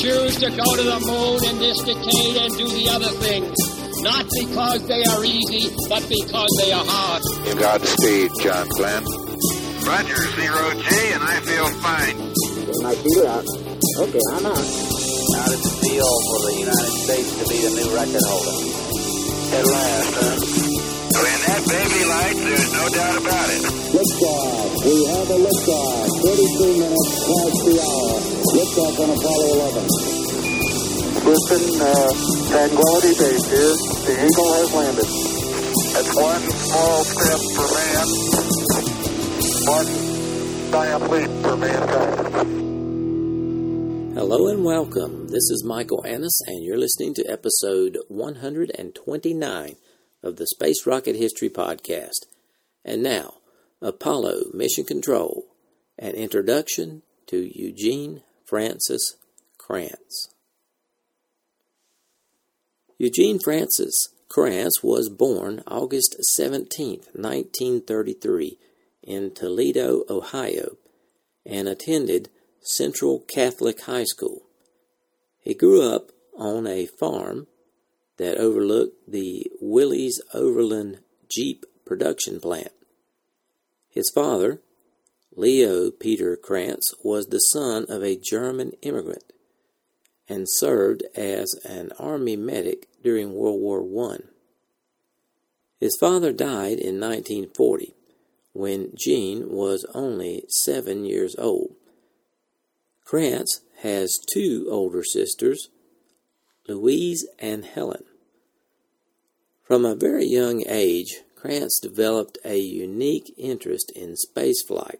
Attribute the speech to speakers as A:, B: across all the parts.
A: choose to go to the moon in this decade and do the other things. Not because they are easy, but because they are hard.
B: Godspeed, John Glenn.
C: Roger, zero G, and I feel fine.
D: Get my feet out. Okay, I'm out.
E: How does it feel for the United States to be the new record holder?
C: At last, huh? When that baby lights, there's no doubt about it.
D: Liftoff. We have a liftoff. 32 minutes past the hour. Liftoff on Apollo 11.
F: Listen, uh, Tranquility Base here. The Eagle has landed.
C: That's one small step for man,
F: One giant leap for mankind.
G: Hello and welcome. This is Michael Annis, and you're listening to episode 129 of the Space Rocket History Podcast. And now, Apollo Mission Control An Introduction to Eugene Francis Kranz. Eugene Francis Kranz was born August 17, 1933, in Toledo, Ohio, and attended Central Catholic High School. He grew up on a farm that overlooked the Willys Overland Jeep production plant. His father, Leo Peter Kranz, was the son of a German immigrant and served as an army medic during World War I. His father died in 1940 when Gene was only seven years old. Kranz has two older sisters, Louise and Helen. From a very young age, Kranz developed a unique interest in spaceflight.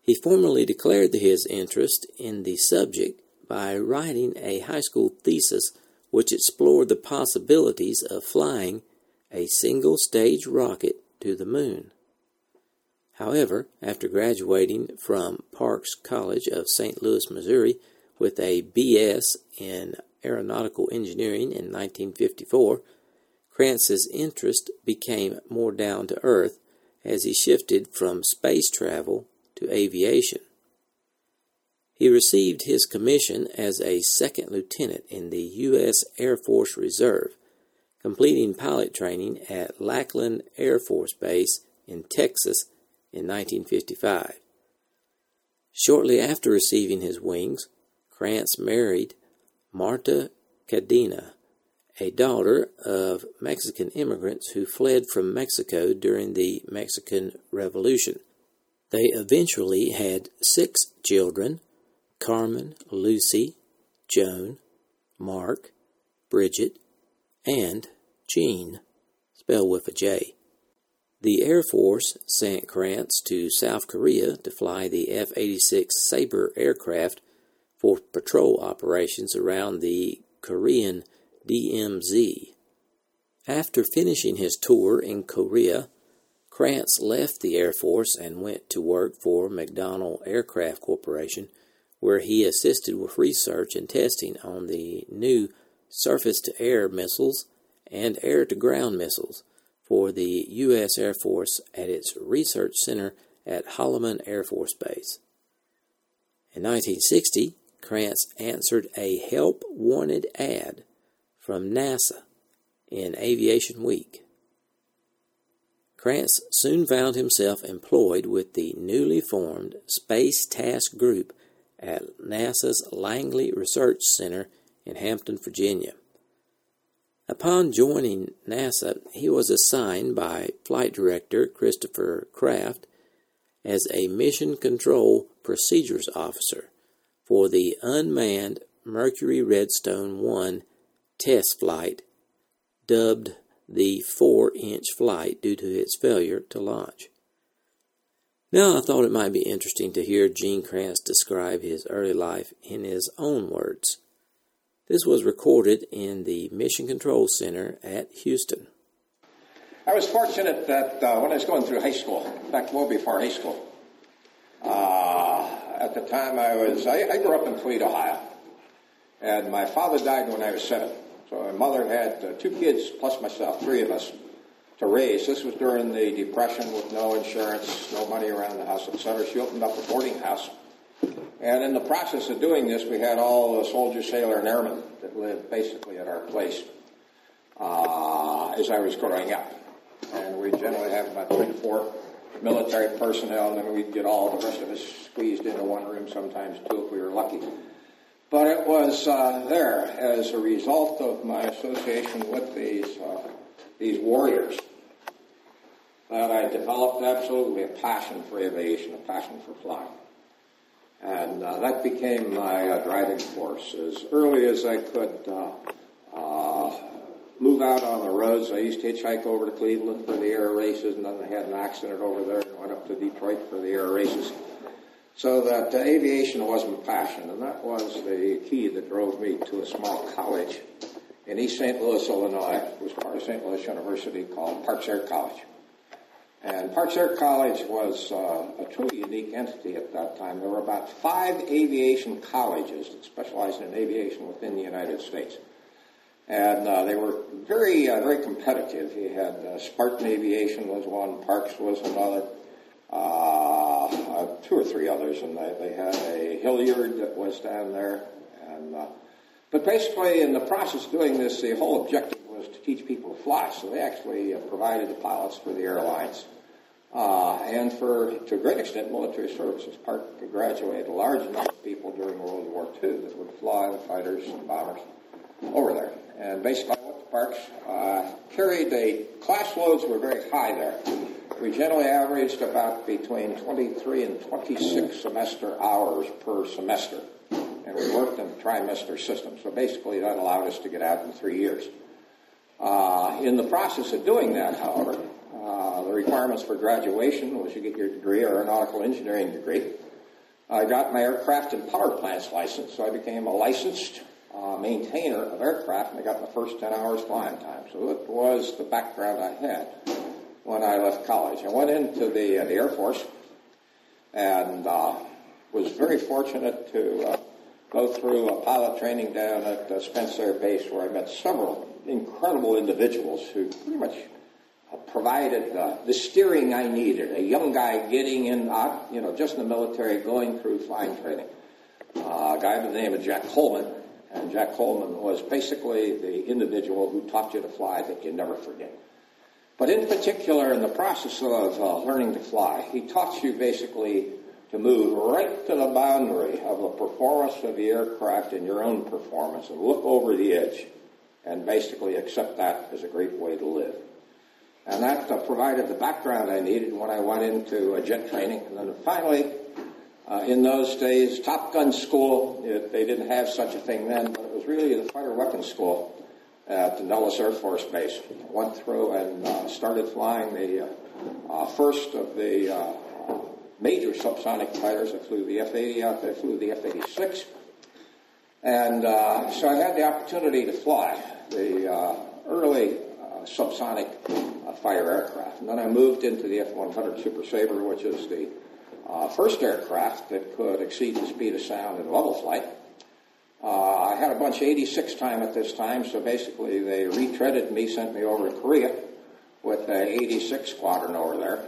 G: He formally declared his interest in the subject by writing a high school thesis which explored the possibilities of flying a single stage rocket to the moon. However, after graduating from Parks College of St. Louis, Missouri, with a BS in aeronautical engineering in 1954, Kranz's interest became more down to earth as he shifted from space travel to aviation. He received his commission as a second lieutenant in the U.S. Air Force Reserve, completing pilot training at Lackland Air Force Base in Texas in 1955. Shortly after receiving his wings, Kranz married Marta Cadena, a daughter of Mexican immigrants who fled from Mexico during the Mexican Revolution. They eventually had six children Carmen, Lucy, Joan, Mark, Bridget, and Jean, spelled with a J. The Air Force sent Kranz to South Korea to fly the F 86 Sabre aircraft for patrol operations around the Korean DMZ. After finishing his tour in Korea, Kranz left the Air Force and went to work for McDonnell Aircraft Corporation, where he assisted with research and testing on the new surface to air missiles and air to ground missiles for the U.S. Air Force at its research center at Holloman Air Force Base. In 1960, Kranz answered a help wanted ad from NASA in Aviation Week. Kranz soon found himself employed with the newly formed Space Task Group at NASA's Langley Research Center in Hampton, Virginia. Upon joining NASA, he was assigned by Flight Director Christopher Kraft as a Mission Control Procedures Officer for the unmanned Mercury Redstone 1 test flight, dubbed the 4 inch flight due to its failure to launch. Now, I thought it might be interesting to hear Gene Kranz describe his early life in his own words. This was recorded in the Mission Control Center at Houston.
H: I was fortunate that uh, when I was going through high school, in fact, well before high school, uh, at the time I was, I, I, grew up in Toledo, Ohio, and my father died when I was seven. So my mother had uh, two kids plus myself, three of us, to raise. This was during the Depression with no insurance, no money around the house, etc. She opened up a boarding house And in the process of doing this, we had all the soldier, sailor, and airmen that lived basically at our place uh, as I was growing up. And we generally have about three to four military personnel, and then we'd get all the rest of us squeezed into one room, sometimes two if we were lucky. But it was uh, there as a result of my association with these uh, these warriors that I developed absolutely a passion for aviation, a passion for flying. And uh, that became my uh, driving force. As early as I could uh, uh, move out on the roads, I used to hitchhike over to Cleveland for the air races, and then I had an accident over there and went up to Detroit for the air races. So that uh, aviation was my passion, and that was the key that drove me to a small college in East St. Louis, Illinois. which was part of St. Louis University called Parks Air College. And Parks Air College was uh, a truly unique entity at that time. There were about five aviation colleges that specialized in aviation within the United States. And uh, they were very, uh, very competitive. You had uh, Spartan Aviation was one, Parks was another, uh, uh, two or three others, and they, they had a Hilliard that was down there. And but basically, in the process of doing this, the whole objective was to teach people to fly. So they actually provided the pilots for the airlines uh, and for, to a great extent, military services. Park graduated a large number of people during World War II that would fly the fighters and bombers over there. And basically, what the Parks uh, carried the class loads were very high there. We generally averaged about between 23 and 26 semester hours per semester, and we worked in trimester system. So basically, that allowed us to get out in three years. Uh, in the process of doing that, however, uh, the requirements for graduation was you get your degree, or aeronautical engineering degree. I got my aircraft and power plants license, so I became a licensed uh, maintainer of aircraft, and I got my first 10 hours flying time. So it was the background I had when I left college. I went into the, uh, the Air Force and uh, was very fortunate to uh, go through a pilot training down at uh, Spence Air Base where I met several incredible individuals who pretty much provided uh, the steering I needed. A young guy getting in, uh, you know, just in the military, going through flying training. Uh, a guy by the name of Jack Coleman, and Jack Coleman was basically the individual who taught you to fly that you never forget. But in particular, in the process of uh, learning to fly, he taught you basically to move right to the boundary of the performance of the aircraft and your own performance and look over the edge and basically accept that as a great way to live. And that uh, provided the background I needed when I went into uh, jet training. And then finally, uh, in those days, Top Gun School, it, they didn't have such a thing then, but it was really the fighter weapons school at the Nellis Air Force Base. I went through and uh, started flying the uh, uh, first of the major subsonic fighters. I flew the F-80 out there, flew the F-86. And so I had the opportunity to fly the early subsonic uh, fire aircraft. And then I moved into the F-100 Super Sabre, which is the uh, first aircraft that could exceed the speed of sound in level flight. Uh, I had a bunch of 86 time at this time, so basically they retreaded me, sent me over to Korea with the 86 squadron over there.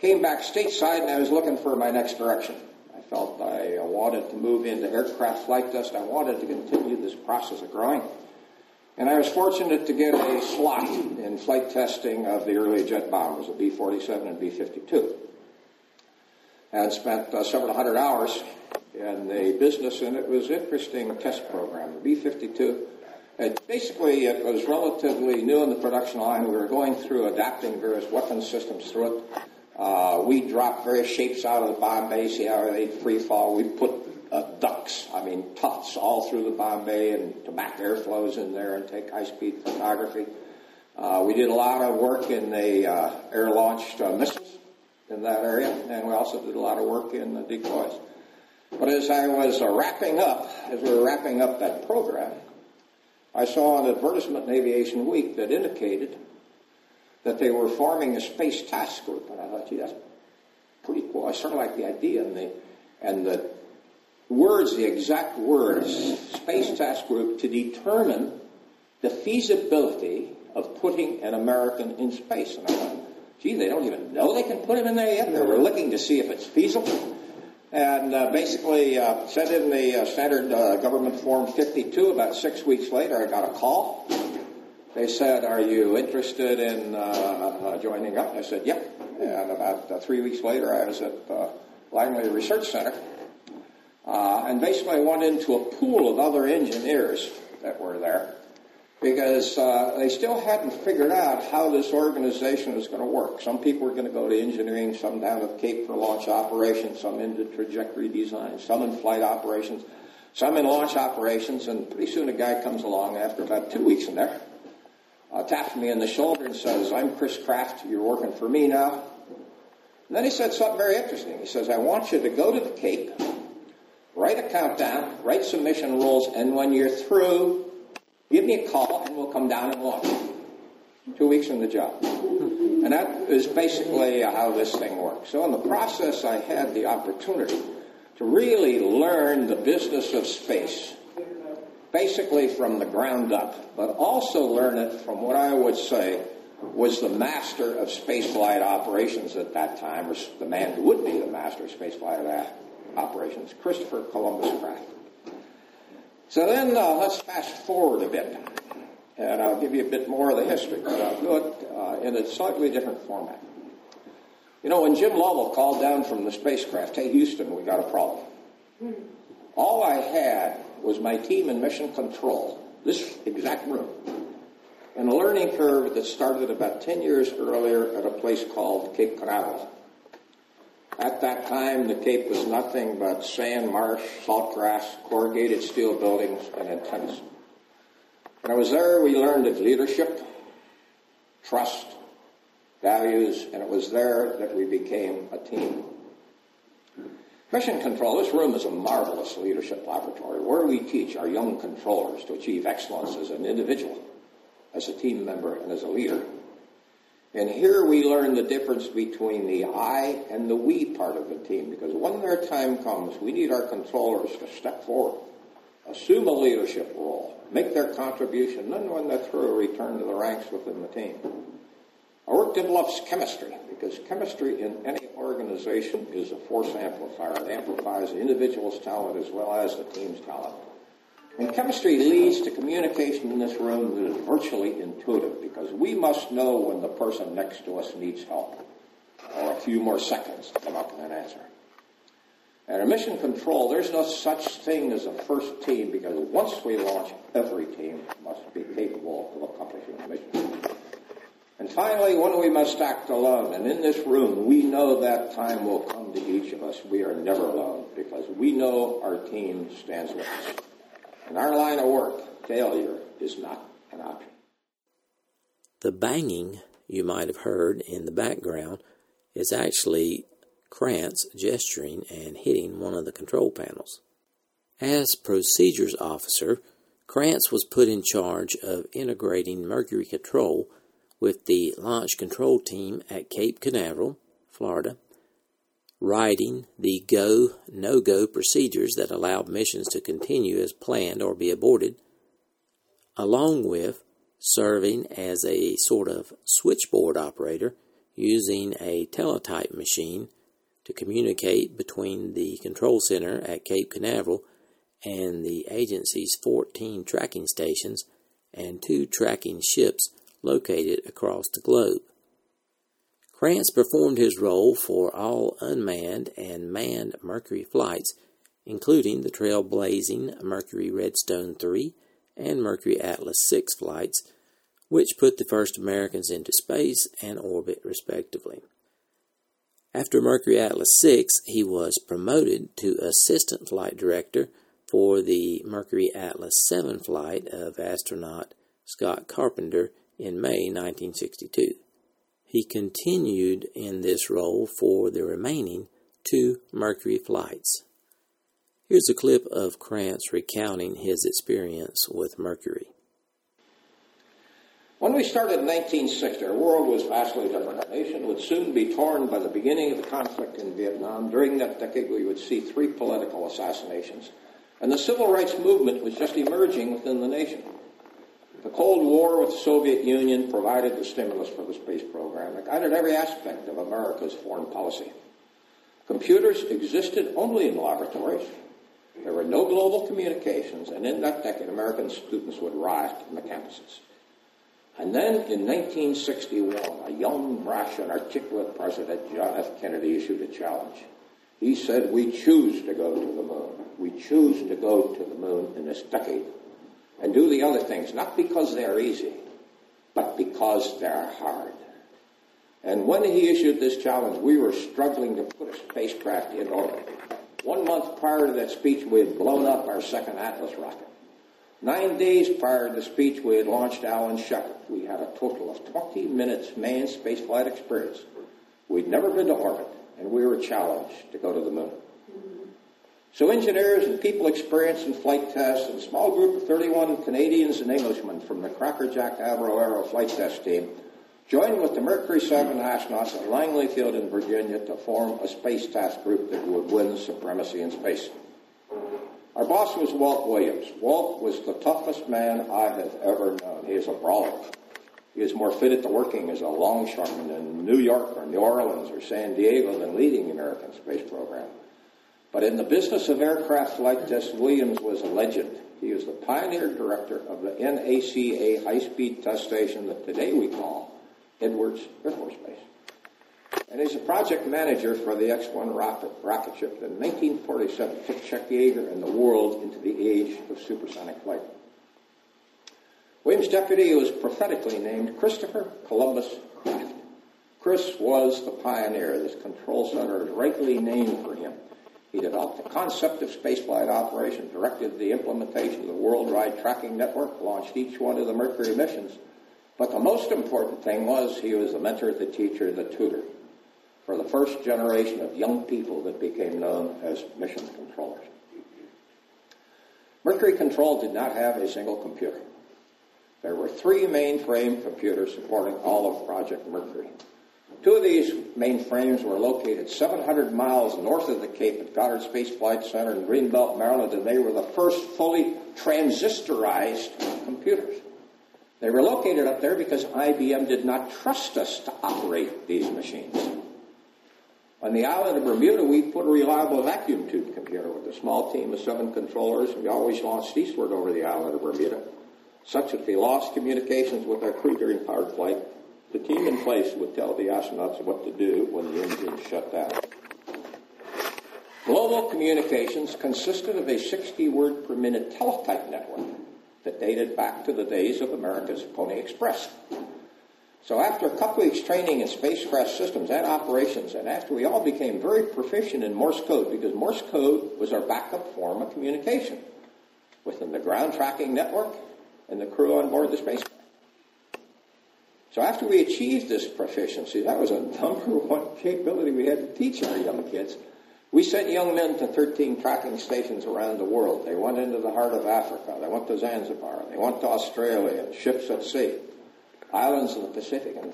H: Came back stateside and I was looking for my next direction. I felt I wanted to move into aircraft flight test. I wanted to continue this process of growing. And I was fortunate to get a slot in flight testing of the early jet bombers, the B-47 and B-52. And spent uh, several hundred hours in the business, and it was an interesting test program. The B-52, it, basically it was relatively new in the production line. We were going through adapting various weapon systems through it. Uh, we dropped various shapes out of the bomb bay, see how they free fall. We put uh, ducts, I mean tufts all through the bomb bay and to back airflows in there and take high-speed photography. Uh, we did a lot of work in the uh, air-launched uh, missiles in that area, and we also did a lot of work in the decoys. But as I was uh, wrapping up, as we were wrapping up that program, I saw an advertisement in Aviation Week that indicated that they were forming a space task group, and I thought, gee, that's pretty cool. I sort of like the idea, and the and the words, the exact words, Space Task Group to determine the feasibility of putting an American in space. And I thought, gee, they don't even know they can put him in there yet. They were looking to see if it's feasible. and uh, basically uh, sent in the uh, standard uh, government form 52. About six weeks later, I got a call. They said, "Are you interested in uh, uh, joining up?" I said, "Yep." And about uh, three weeks later, I was at uh, Langley Research Center, uh, and basically went into a pool of other engineers that were there because uh, they still hadn't figured out how this organization was going to work. Some people were going to go to engineering, some down at Cape for launch operations, some into trajectory design, some in flight operations, some in launch operations, and pretty soon a guy comes along after about two weeks in there, uh, taps me on the shoulder and says, I'm Chris Kraft, you're working for me now. And then he said something very interesting. He says, I want you to go to the Cape, write a countdown, write some mission rules, and when you're through, give me a call and we'll come down and launch. Two weeks in the job. And that is basically how this thing works. So in the process, I had the opportunity to really learn the business of space, basically from the ground up, but also learn it from what I would say was the master of spaceflight operations at that time, or the man who would be the master of spaceflight operations, Christopher Columbus Kraft. So then uh, let's fast forward a bit, and I'll give you a bit more of the history, but I'll do it uh, in a slightly different format. You know, when Jim Lovell called down from the spacecraft, hey, Houston, we got a problem. All I had was my team in mission control, this exact room, and a learning curve that started about 10 years earlier at a place called Cape Canaveral. At that time, the Cape was nothing but sand, marsh, salt grass, corrugated steel buildings, and antennas. When I was there, we learned of leadership, trust, values, and it was there that we became a team. Mission Control, this room is a marvelous leadership laboratory where we teach our young controllers to achieve excellence as an individual, as a team member, and as a leader. And here we learn the difference between the I and the we part of the team, because when their time comes, we need our controllers to step forward, assume a leadership role, make their contribution, and then when they're through, return to the ranks within the team. Our work develops chemistry, because chemistry in any organization is a force amplifier. It amplifies the individual's talent as well as the team's talent. And chemistry leads to communication in this room that is virtually intuitive because we must know when the person next to us needs help or a few more seconds to come up with an answer. And in mission control, there's no such thing as a first team because once we launch, every team must be capable of accomplishing the mission. And finally, when we must act alone, and in this room, we know that time will come to each of us. We are never alone because we know our team stands with us. In our line of work, failure is not an option.
G: The banging you might have heard in the background is actually Kranz gesturing and hitting one of the control panels. As procedures officer, Kranz was put in charge of integrating Mercury control with the launch control team at Cape Canaveral, Florida, writing the go no go procedures that allowed missions to continue as planned or be aborted, along with serving as a sort of switchboard operator using a teletype machine to communicate between the control center at Cape Canaveral and the agency's 14 tracking stations and two tracking ships located across the globe. Kranz performed his role for all unmanned and manned Mercury flights, including the trailblazing Mercury Redstone 3 and Mercury Atlas 6 flights, which put the first Americans into space and orbit respectively. After Mercury Atlas 6, he was promoted to Assistant Flight Director for the Mercury Atlas 7 flight of astronaut Scott Carpenter in May 1962. He continued in this role for the remaining two Mercury flights. Here's a clip of Kranz recounting his experience with Mercury.
H: When we started in 1960, our world was vastly different. Our nation would soon be torn by the beginning of the conflict in Vietnam. During that decade, we would see three political assassinations. And the civil rights movement was just emerging within the nation. The Cold War with the Soviet Union provided the stimulus for the space program. It guided every aspect of America's foreign policy. Computers existed only in laboratories. There were no global communications, and in that decade, American students would riot on the campuses. And then in 1961, a young, brash, and articulate President, John F. Kennedy, issued a challenge. He said, We choose to go to the moon. We choose to go to the moon in this decade and do the other things, not because they're easy, but because they're hard. And when he issued this challenge, we were struggling to put a spacecraft in orbit. One month prior to that speech, we had blown up our second Atlas rocket. Nine days prior to the speech, we had launched Alan Shepard. We had a total of 20 minutes manned spaceflight experience. We'd never been to orbit, and we were challenged to go to the moon. So engineers and people experienced in flight tests, and a small group of 31 Canadians and Englishmen from the Crackerjack Avro Arrow flight test team joined with the Mercury 7 astronauts at Langley Field in Virginia to form a space task group that would win supremacy in space. Our boss was Walt Williams. Walt was the toughest man I have ever known. He is a brawler. He is more fitted to working as a longshoreman in New York or New Orleans or San Diego than leading the American space program. But in the business of aircraft flight tests, Williams was a legend. He was the pioneer director of the NACA high-speed test station that today we call Edwards Air Force Base. And he's a project manager for the X-1 rocket, rocket ship that in 1947 took Chuck Yeager and the world into the age of supersonic flight. Williams' deputy was prophetically named Christopher Columbus Kraft. Chris was the pioneer. This control center is rightly named for him. He developed the concept of spaceflight operation, directed the implementation of the worldwide tracking network, launched each one of the Mercury missions. But the most important thing was he was the mentor, the teacher, the tutor for the first generation of young people that became known as mission controllers. Mercury Control did not have a single computer. There were three mainframe computers supporting all of Project Mercury. Two of these mainframes were located 700 miles north of the Cape at Goddard Space Flight Center in Greenbelt, Maryland, and they were the first fully transistorized computers. They were located up there because IBM did not trust us to operate these machines. On the island of Bermuda, we put a reliable vacuum tube computer with a small team of seven controllers. We always launched eastward over the island of Bermuda, such that we lost communications with our crew during powered flight, the team in place would tell the astronauts what to do when the engine shut down. Global communications consisted of a 60 word per minute teletype network that dated back to the days of America's Pony Express. So after a couple weeks training in spacecraft systems and operations, and after we all became very proficient in Morse code, because Morse code was our backup form of communication within the ground tracking network and the crew on board the spacecraft. So after we achieved this proficiency, that was a number one capability we had to teach our young kids. We sent young men to 13 tracking stations around the world. They went into the heart of Africa. They went to Zanzibar. They went to Australia, ships at sea, islands in the Pacific. And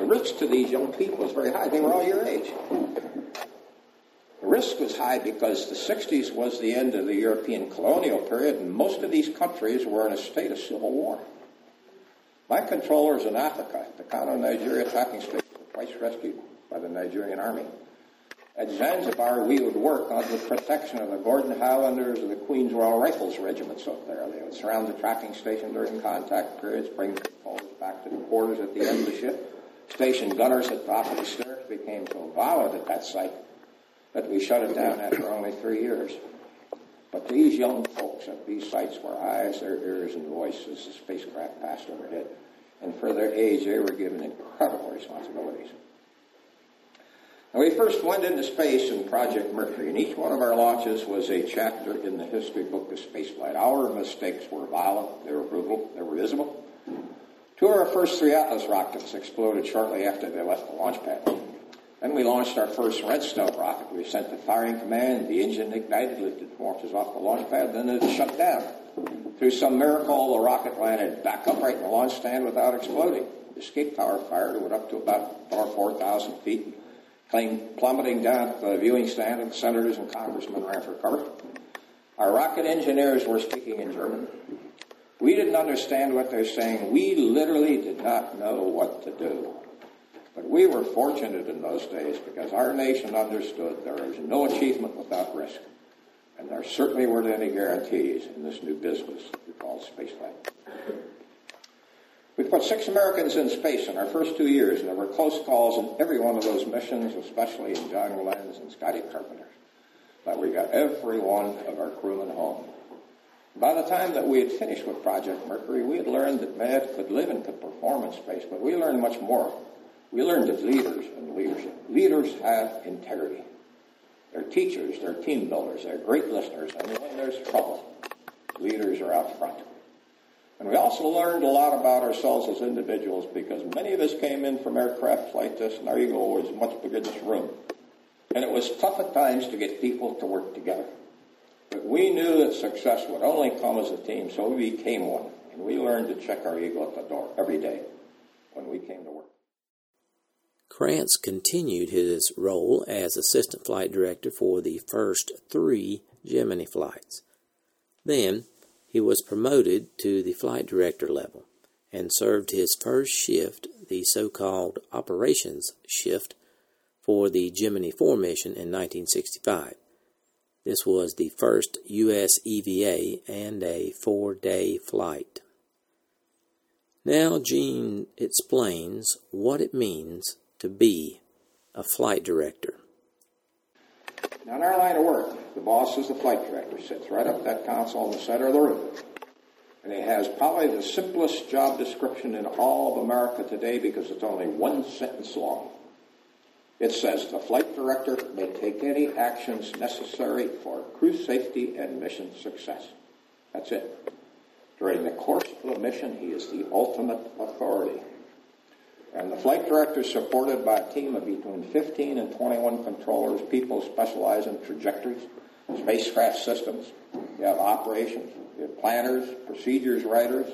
H: the risk to these young people was very high. They were all your age. The risk was high because the 60s was the end of the European colonial period, and most of these countries were in a state of civil war. My controllers in Africa, the Kano Nigeria tracking station, were twice rescued by the Nigerian army. At Zanzibar, we would work on the protection of the Gordon Highlanders and the Queen's Royal Rifles regiments up there. They would surround the tracking station during contact periods, bring the controllers back to the quarters at the end of the ship. Station gunners at top of the stairs became so violent at that site that we shut it down after only three years. But these young folks at these sites were eyes, their ears, and voices as the spacecraft passed overhead. And for their age, they were given incredible responsibilities. Now, we first went into space in Project Mercury, and each one of our launches was a chapter in the history book of spaceflight. Our mistakes were violent, they were brutal, they were visible. Two of our first three Atlas rockets exploded shortly after they left the launch pad. Then we launched our first Redstone rocket. We sent the firing command, the engine ignited, lifted launches off the launch pad, then it shut down. Through some miracle, the rocket landed back upright in the launch stand without exploding. The escape tower fired, it went up to about 4,000 feet came plummeting down at the viewing stand, and senators and congressmen ran for cover. Our rocket engineers were speaking in German. We didn't understand what they're saying. We literally did not know what to do. But we were fortunate in those days because our nation understood there is no achievement without risk. And there certainly weren't any guarantees in this new business we call spaceflight. We put six Americans in space in our first two years, and there were close calls in every one of those missions, especially in John Glenn's and Scotty Carpenter's. But we got every one of our crewmen home. By the time that we had finished with Project Mercury, we had learned that man could live and could perform in space, but we learned much more. We learned as leaders and leadership. Leaders have integrity. They're teachers, they're team builders, they're great listeners, and when there's trouble, leaders are out front. And we also learned a lot about ourselves as individuals because many of us came in from aircraft like this, and our ego was much bigger than this room. And it was tough at times to get people to work together. But we knew that success would only come as a team, so we became one. And we learned to check our ego at the door every day when we came to work.
G: Kranz continued his role as assistant flight director for the first three Gemini flights. Then he was promoted to the flight director level and served his first shift, the so called operations shift, for the Gemini 4 mission in 1965. This was the first U.S. EVA and a four day flight. Now, Gene explains what it means to be a flight director.
H: Now, in our line of work, the boss is the flight director, sits right up that console in the center of the room. And he has probably the simplest job description in all of America today because it's only one sentence long. It says the flight director may take any actions necessary for crew safety and mission success. That's it. During the course of the mission, he is the ultimate authority. And the flight director is supported by a team of between 15 and 21 controllers, people specialize in trajectories, spacecraft systems. You have operations, you have planners, procedures writers.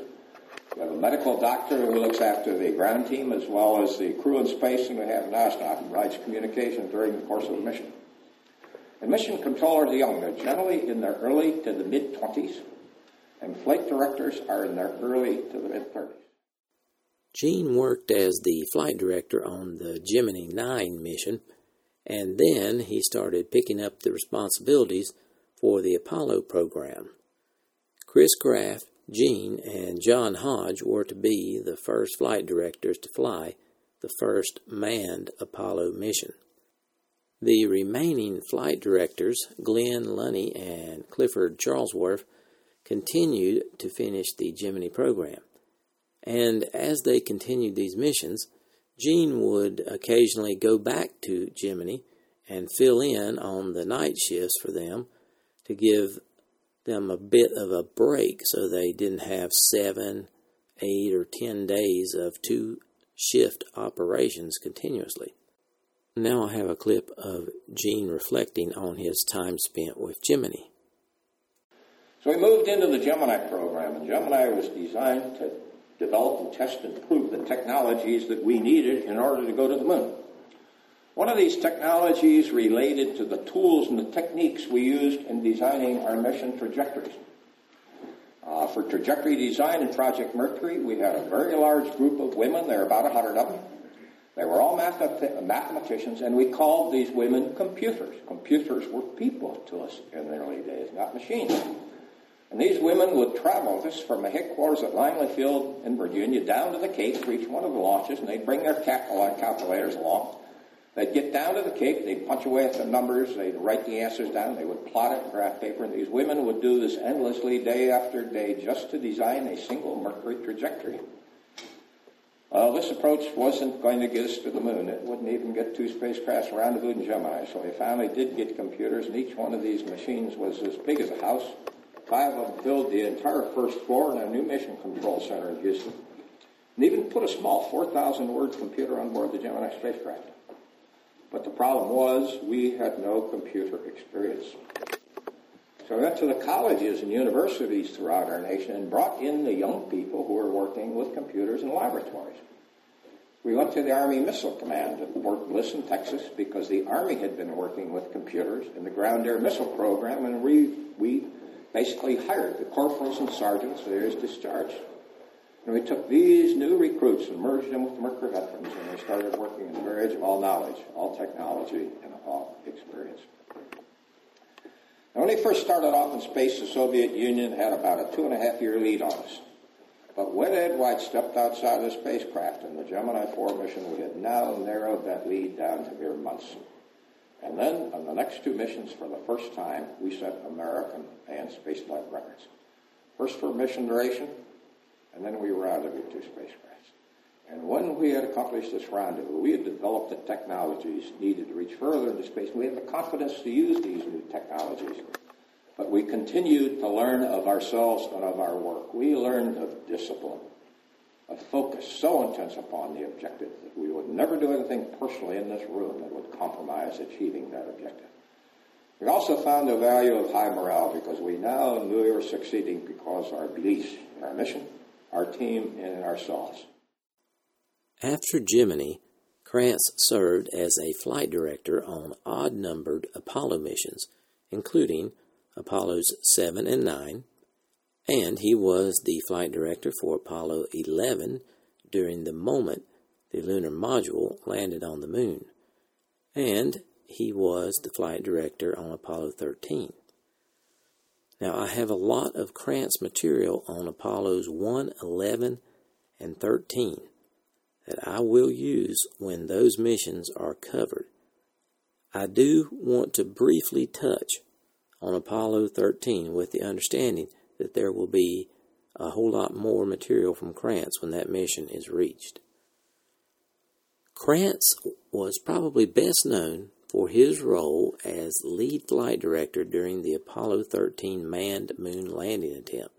H: You have a medical doctor who looks after the ground team as well as the crew in space, and we have an astronaut who provides communication during the course of the mission. The mission controllers are young. They're generally in their early to the mid 20s, and flight directors are in their early to the mid 30s.
G: Gene worked as the flight director on the Gemini 9 mission, and then he started picking up the responsibilities for the Apollo program. Chris Kraft, Gene, and John Hodge were to be the first flight directors to fly the first manned Apollo mission. The remaining flight directors, Glynn Lunney and Clifford Charlesworth, continued to finish the Gemini program. And as they continued these missions, Gene would occasionally go back to Gemini and fill in on the night shifts for them to give them a bit of a break so they didn't have seven, eight, or ten days of two shift operations continuously. Now I have a clip of Gene reflecting on his time spent with Gemini.
H: So we moved into the Gemini program, and Gemini was designed to develop and test and prove the technologies that we needed in order to go to the moon. One of these technologies related to the tools and the techniques we used in designing our mission trajectories. Uh, for trajectory design in Project Mercury, we had a very large group of women. There were about 100 of them. They were all mathematicians, and we called these women computers. Computers were people to us in the early days, not machines. And these women would travel this from the headquarters at Langley Field in Virginia down to the Cape for each one of the launches, and they'd bring their uh, calculators along. They'd get down to the Cape, they'd punch away at the numbers, they'd write the answers down, they would plot it in graph paper, and these women would do this endlessly day after day just to design a single Mercury trajectory. Well, this approach wasn't going to get us to the moon. It wouldn't even get two spacecrafts rendezvous in Gemini. So they finally did get computers, and each one of these machines was as big as a house. Five of them filled the entire first floor in a new mission control center in Houston. And even put a small 4,000 word computer on board the Gemini spacecraft. But the problem was we had no computer experience. So I went to the colleges and universities throughout our nation and brought in the young people who were working with computers in laboratories. We went to the Army Missile Command at Fort Bliss in Texas because the Army had been working with computers in the ground air missile program and we, we basically hired the corporals and sergeants, there's discharged. And we took these new recruits and merged them with Mercury veterans, and they started working in the edge of all knowledge, all technology, and all experience. Now, when they first started off in space, the Soviet Union had about a two and a half year lead on us. But when Ed White stepped outside of the spacecraft in the Gemini 4 mission, we had now narrowed that lead down to mere months. And then, on the next two missions, for the first time, we set American and spaceflight records. First for mission duration, and then we rendezvoused two spacecrafts. And when we had accomplished this rendezvous, we had developed the technologies needed to reach further into space. We had the confidence to use these new technologies. But we continued to learn of ourselves and of our work. We learned of discipline, of focus so intense upon the objective that we would never do anything personally in this room that would compromise achieving that objective. We also found the value of high morale because we now knew we were succeeding because our beliefs our mission, our team, and ourselves.
G: After Gemini, Kranz served as a flight director on odd numbered Apollo missions, including Apollos 7 and 9, and he was the flight director for Apollo 11 during the moment the lunar module landed on the moon, and he was the flight director on Apollo 13. Now, I have a lot of Kranz material on Apollos 1, 11, and 13 that I will use when those missions are covered. I do want to briefly touch on Apollo 13 with the understanding that there will be a whole lot more material from Kranz when that mission is reached. Kranz was probably best known for his role as lead flight director during the Apollo 13 manned moon landing attempt.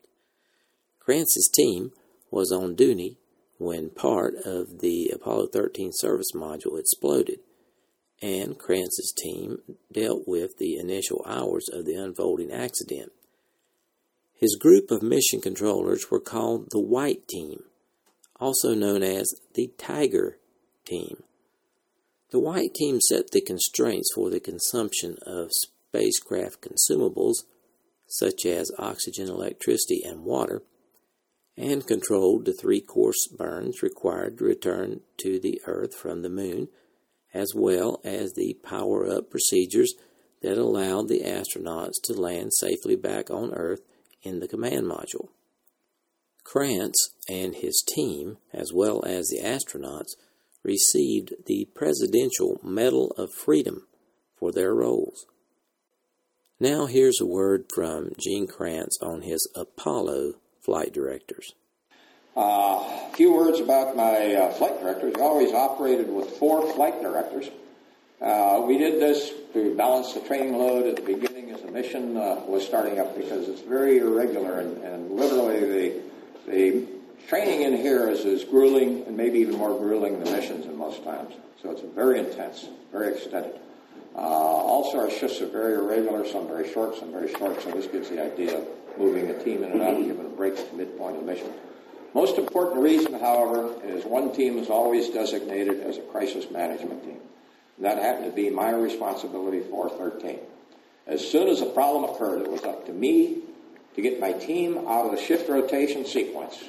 G: Kranz's team was on duty when part of the Apollo 13 service module exploded, and Kranz's team dealt with the initial hours of the unfolding accident. His group of mission controllers were called the White Team, also known as the Tiger Team. The White Team set the constraints for the consumption of spacecraft consumables, such as oxygen, electricity, and water, and controlled the three course burns required to return to the Earth from the Moon, as well as the power up procedures that allowed the astronauts to land safely back on Earth in the command module. Kranz and his team, as well as the astronauts, received the Presidential Medal of Freedom for their roles. Now, here's a word from Gene Kranz on his Apollo flight directors.
H: A uh, few words about my uh, flight directors. I always operated with four flight directors. Uh, we did this to balance the training load at the beginning as the mission uh, was starting up because it's very irregular and, and literally the, the training in here is as grueling and maybe even more grueling than missions in most times. So it's very intense, very extended. Uh, also, our shifts are very irregular, some very short, some very short, so this gives the idea of moving a team in and out, giving a break at the midpoint of the mission. Most important reason, however, is one team is always designated as a crisis management team. And that happened to be my responsibility for 13. As soon as a problem occurred, it was up to me to get my team out of the shift rotation sequence,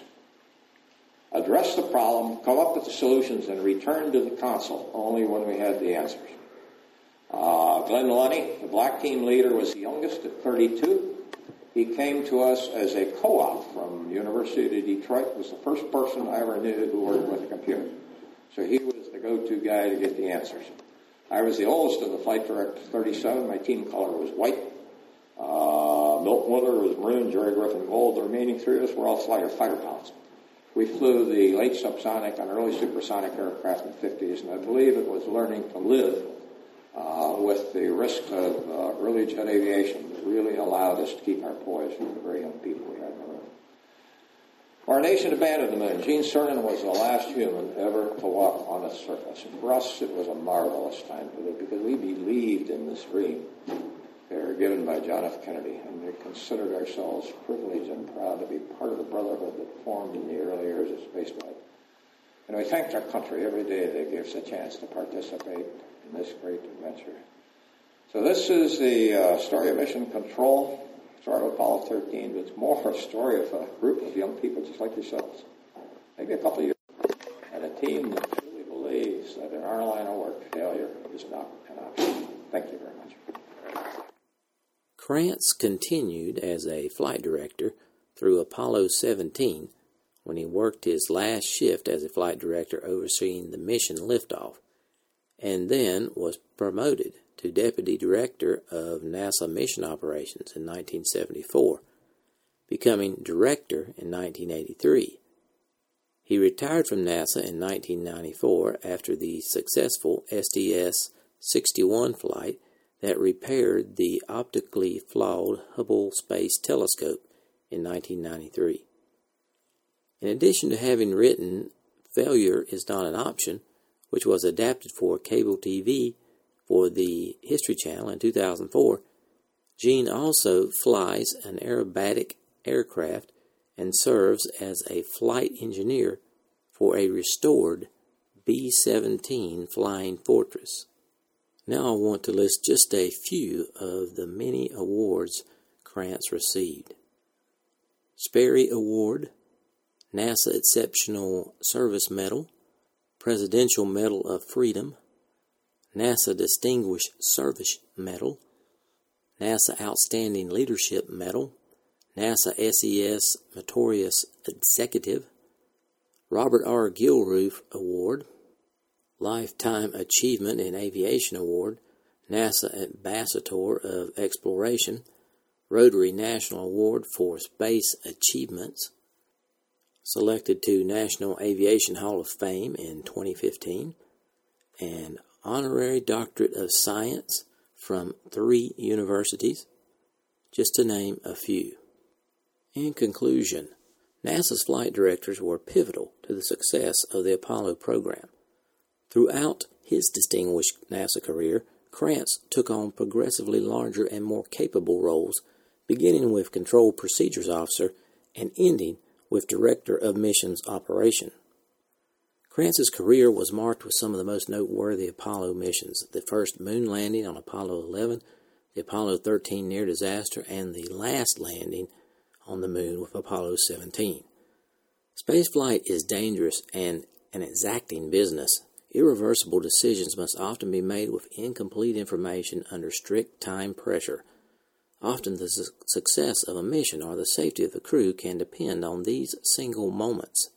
H: address the problem, come up with the solutions, and return to the console only when we had the answers. Uh, Glynn Lunney, the black team leader, was the youngest at 32. He came to us as a co-op from University of Detroit. Was the first person I ever knew who worked with a computer. So he was the go-to guy to get the answers. I was the oldest of the flight director, 37. My team color was white. Uh, Milt Muller was maroon, Jerry Griffin gold. The remaining three of us were all fighter, fighter pilots. We flew the late subsonic and early supersonic aircraft in the 50s, and I believe it was learning to live uh, with the risk of uh, early jet aviation that really allowed us to keep our poise for the very young people we room. Our nation abandoned the moon. Gene Cernan was the last human ever to walk on its surface. For us, it was a marvelous time to live because we believed in this dream they were given by John F. Kennedy, and we considered ourselves privileged and proud to be part of the brotherhood that formed in the early years of spaceflight. And we thanked our country every day they gave us a chance to participate in this great adventure. So this is the uh, story of mission control, of Apollo 13, but it's more for a story of a group of young people just like yourselves maybe a couple of years, and a team that truly believes that in our line of work, failure is not an option. Thank you very much.
G: Kranz continued as a flight director through Apollo 17 when he worked his last shift as a flight director overseeing the mission liftoff, and then was promoted to Deputy Director of NASA Mission Operations in 1974, becoming Director in 1983. He retired from NASA in 1994 after the successful STS 61 flight that repaired the optically flawed Hubble Space Telescope in 1993. In addition to having written Failure is Not an Option, which was adapted for cable TV for the History Channel in 2004, Gene also flies an aerobatic aircraft and serves as a flight engineer for a restored B 17 Flying Fortress. Now I want to list just a few of the many awards Kranz received Sperry Award, NASA Exceptional Service Medal, Presidential Medal of Freedom, NASA Distinguished Service Medal, NASA Outstanding Leadership Medal, NASA SES Meritorious Executive, Robert R. Gilruth Award, Lifetime Achievement in Aviation Award, NASA Ambassador of Exploration, Rotary National Award for Space Achievements, selected to National Aviation Hall of Fame in 2015, and Honorary Doctorate of Science from three universities, just to name a few. In conclusion, NASA's flight directors were pivotal to the success of the Apollo program. Throughout his distinguished NASA career, Kranz took on progressively larger and more capable roles, beginning with Control Procedures Officer and ending with Director of Missions Operation. Kranz's career was marked with some of the most noteworthy Apollo missions the first moon landing on Apollo 11, the Apollo 13 near disaster, and the last landing on the moon with Apollo 17. Spaceflight is dangerous and an exacting business. Irreversible decisions must often be made with incomplete information under strict time pressure. Often the su- success of a mission or the safety of the crew can depend on these single moments.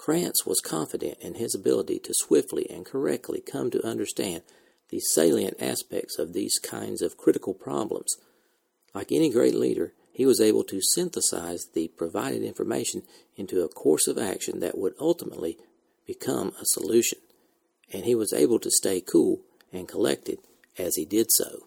G: Kranz was confident in his ability to swiftly and correctly come to understand the salient aspects of these kinds of critical problems. Like any great leader, he was able to synthesize the provided information into a course of action that would ultimately become a solution, and he was able to stay cool and collected as he did so.